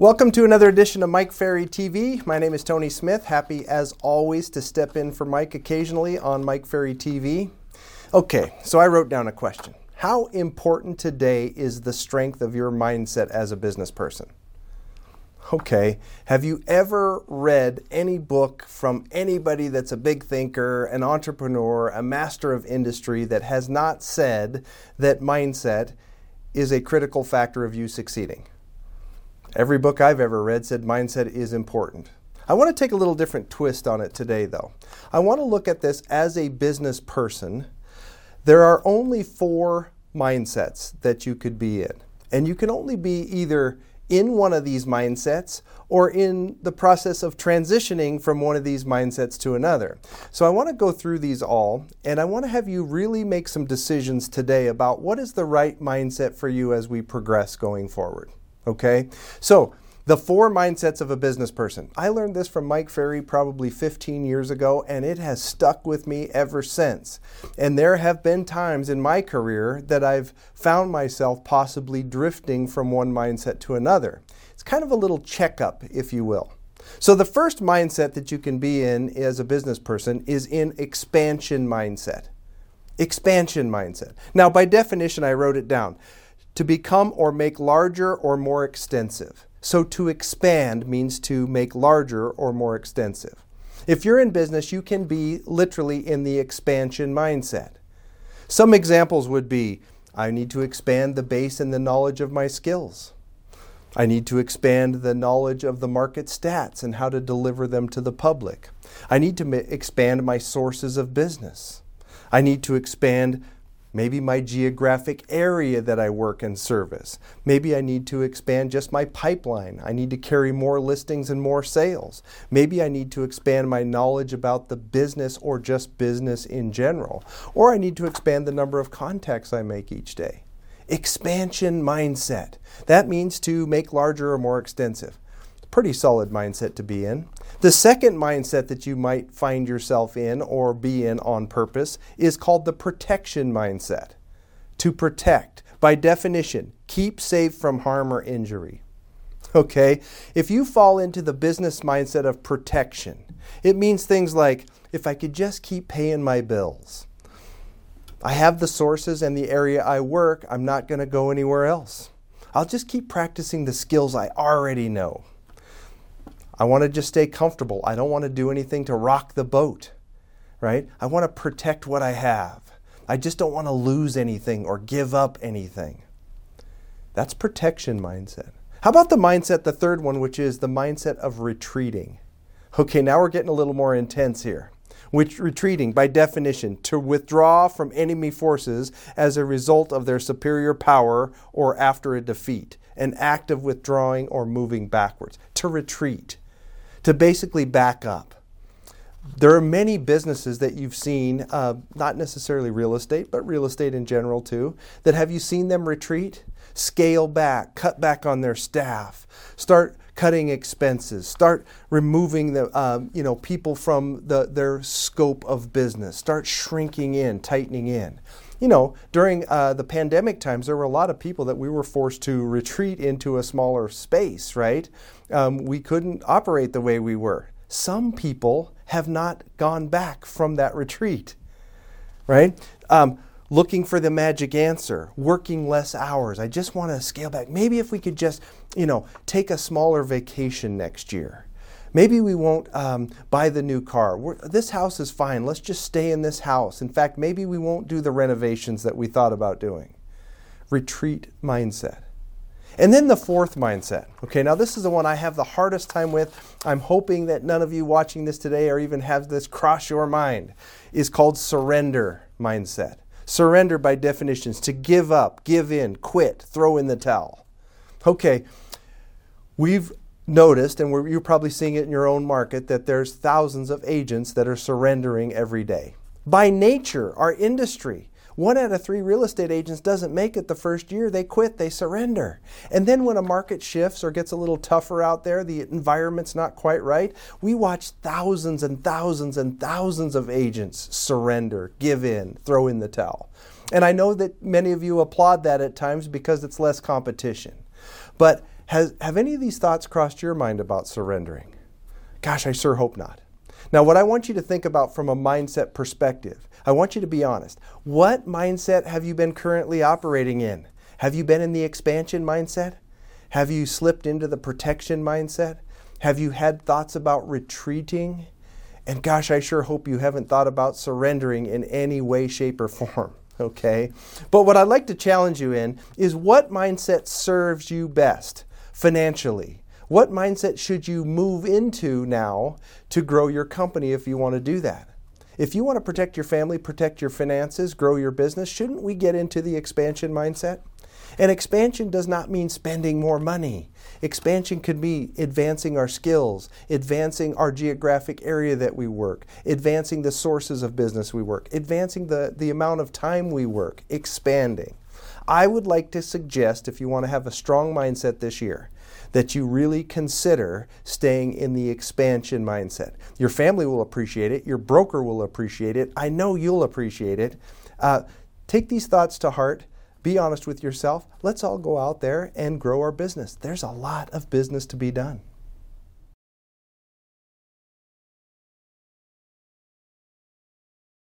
Welcome to another edition of Mike Ferry TV. My name is Tony Smith. Happy as always to step in for Mike occasionally on Mike Ferry TV. Okay, so I wrote down a question. How important today is the strength of your mindset as a business person? Okay, have you ever read any book from anybody that's a big thinker, an entrepreneur, a master of industry that has not said that mindset is a critical factor of you succeeding? Every book I've ever read said mindset is important. I want to take a little different twist on it today, though. I want to look at this as a business person. There are only four mindsets that you could be in, and you can only be either in one of these mindsets or in the process of transitioning from one of these mindsets to another. So I want to go through these all and I want to have you really make some decisions today about what is the right mindset for you as we progress going forward. Okay? So, the four mindsets of a business person. I learned this from Mike Ferry probably 15 years ago, and it has stuck with me ever since. And there have been times in my career that I've found myself possibly drifting from one mindset to another. It's kind of a little checkup, if you will. So, the first mindset that you can be in as a business person is in expansion mindset. Expansion mindset. Now, by definition, I wrote it down to become or make larger or more extensive. So to expand means to make larger or more extensive. If you're in business, you can be literally in the expansion mindset. Some examples would be I need to expand the base and the knowledge of my skills. I need to expand the knowledge of the market stats and how to deliver them to the public. I need to expand my sources of business. I need to expand Maybe my geographic area that I work and service. Maybe I need to expand just my pipeline. I need to carry more listings and more sales. Maybe I need to expand my knowledge about the business or just business in general. Or I need to expand the number of contacts I make each day. Expansion mindset. That means to make larger or more extensive. Pretty solid mindset to be in. The second mindset that you might find yourself in or be in on purpose is called the protection mindset. To protect, by definition, keep safe from harm or injury. Okay? If you fall into the business mindset of protection, it means things like if I could just keep paying my bills. I have the sources and the area I work, I'm not going to go anywhere else. I'll just keep practicing the skills I already know. I want to just stay comfortable. I don't want to do anything to rock the boat, right? I want to protect what I have. I just don't want to lose anything or give up anything. That's protection mindset. How about the mindset, the third one, which is the mindset of retreating? Okay, now we're getting a little more intense here. Which retreating, by definition, to withdraw from enemy forces as a result of their superior power or after a defeat, an act of withdrawing or moving backwards. To retreat to basically back up. There are many businesses that you've seen, uh, not necessarily real estate, but real estate in general too, that have you seen them retreat? Scale back, cut back on their staff, start cutting expenses, start removing the um, you know people from the, their scope of business, start shrinking in, tightening in you know, during uh, the pandemic times, there were a lot of people that we were forced to retreat into a smaller space, right? Um, we couldn't operate the way we were. Some people have not gone back from that retreat, right? Um, looking for the magic answer, working less hours. I just want to scale back. Maybe if we could just, you know, take a smaller vacation next year Maybe we won't um, buy the new car. We're, this house is fine. Let's just stay in this house. In fact, maybe we won't do the renovations that we thought about doing. Retreat mindset. And then the fourth mindset. Okay, now this is the one I have the hardest time with. I'm hoping that none of you watching this today or even have this cross your mind. Is called surrender mindset. Surrender by definition is to give up, give in, quit, throw in the towel. Okay, we've noticed, and you're probably seeing it in your own market, that there's thousands of agents that are surrendering every day. By nature, our industry, one out of three real estate agents doesn't make it the first year. They quit, they surrender. And then when a market shifts or gets a little tougher out there, the environment's not quite right, we watch thousands and thousands and thousands of agents surrender, give in, throw in the towel. And I know that many of you applaud that at times because it's less competition. But Has, have any of these thoughts crossed your mind about surrendering? Gosh, I sure hope not. Now, what I want you to think about from a mindset perspective, I want you to be honest. What mindset have you been currently operating in? Have you been in the expansion mindset? Have you slipped into the protection mindset? Have you had thoughts about retreating? And gosh, I sure hope you haven't thought about surrendering in any way, shape, or form. Okay? But what I'd like to challenge you in is what mindset serves you best financially? What mindset should you move into now to grow your company if you want to do that? If you want to protect your family, protect your finances, grow your business, shouldn't we get into the expansion mindset? And expansion does not mean spending more money. Expansion could be advancing our skills, advancing our geographic area that we work, advancing the sources of business we work, advancing the, the amount of time we work, expanding. I would like to suggest, if you want to have a strong mindset this year, that you really consider staying in the expansion mindset. Your family will appreciate it, your broker will appreciate it, I know you'll appreciate it. Uh, take these thoughts to heart. Be honest with yourself. Let's all go out there and grow our business. There's a lot of business to be done.